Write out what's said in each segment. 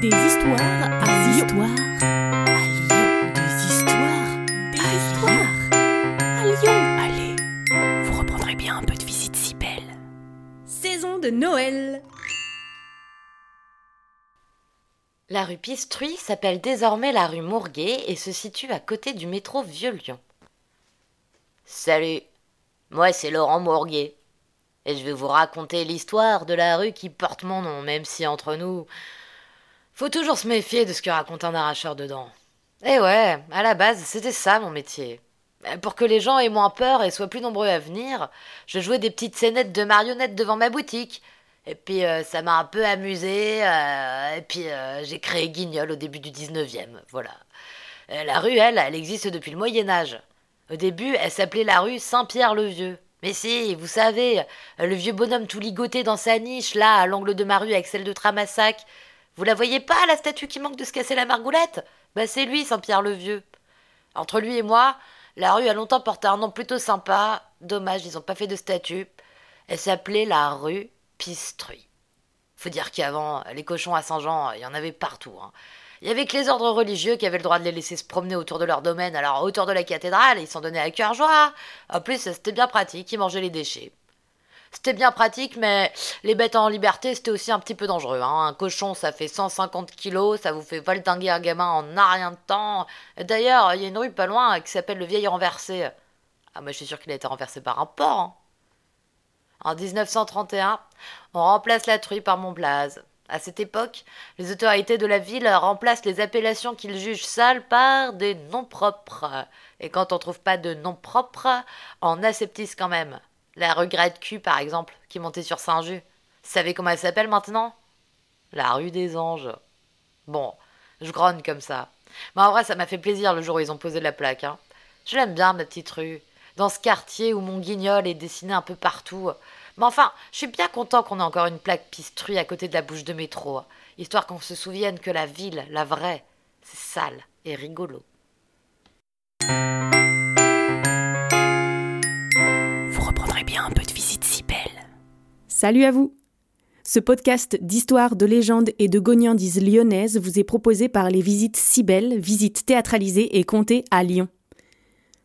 Des histoires à Des Lyon. histoires à Lyon. Des histoires Des à histoires à Lyon. Allez, vous reprendrez bien un peu de visite si belle. Saison de Noël. La rue Pistruy s'appelle désormais la rue Mourguet et se situe à côté du métro Vieux-Lyon. Salut, moi c'est Laurent Mourguet. Et je vais vous raconter l'histoire de la rue qui porte mon nom, même si entre nous, faut toujours se méfier de ce que raconte un arracheur de dents. Eh ouais, à la base, c'était ça mon métier. Euh, Pour que les gens aient moins peur et soient plus nombreux à venir, je jouais des petites scénettes de marionnettes devant ma boutique. Et puis euh, ça m'a un peu amusé. euh, et puis j'ai créé Guignol au début du 19e. Voilà. La rue, elle, elle existe depuis le Moyen-Âge. Au début, elle s'appelait la rue Saint-Pierre-le-Vieux. Mais si, vous savez, le vieux bonhomme tout ligoté dans sa niche, là, à l'angle de ma rue avec celle de Tramassac. Vous la voyez pas, la statue qui manque de se casser la margoulette? Bah c'est lui, Saint-Pierre-le-Vieux. Entre lui et moi, la rue a longtemps porté un nom plutôt sympa. Dommage, ils ont pas fait de statue. Elle s'appelait la rue Pistruy. Faut dire qu'avant, les cochons à Saint-Jean, il y en avait partout. hein. Il y avait que les ordres religieux qui avaient le droit de les laisser se promener autour de leur domaine, alors à hauteur de la cathédrale, ils s'en donnaient à cœur joie. En plus, c'était bien pratique, ils mangeaient les déchets. C'était bien pratique, mais les bêtes en liberté, c'était aussi un petit peu dangereux. hein. Un cochon, ça fait 150 kilos, ça vous fait valdinguer un gamin en un rien de temps. D'ailleurs, il y a une rue pas loin qui s'appelle le Vieil Renversé. Ah, moi je suis sûr qu'il a été renversé par un porc. hein. En 1931, on remplace la truie par Montblaze. À cette époque, les autorités de la ville remplacent les appellations qu'ils jugent sales par des noms propres. Et quand on trouve pas de nom propre, on aseptise quand même. La rue Grette-Cul, par exemple, qui montait sur Saint-Just. Savez comment elle s'appelle maintenant? La rue des Anges. Bon, je grogne comme ça. Mais en vrai, ça m'a fait plaisir le jour où ils ont posé la plaque. hein. Je l'aime bien, ma petite rue. Dans ce quartier où mon guignol est dessiné un peu partout. Mais enfin, je suis bien content qu'on ait encore une plaque pistrue à côté de la bouche de métro. Histoire qu'on se souvienne que la ville, la vraie, c'est sale et rigolo. Salut à vous. Ce podcast d'histoire, de légendes et de gognandises lyonnaises vous est proposé par les visites si belles, visites théâtralisées et comptées à Lyon.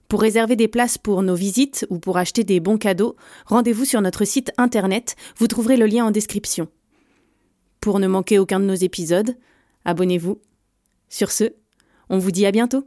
Pour réserver des places pour nos visites ou pour acheter des bons cadeaux, rendez-vous sur notre site internet, vous trouverez le lien en description. Pour ne manquer aucun de nos épisodes, abonnez-vous. Sur ce, on vous dit à bientôt.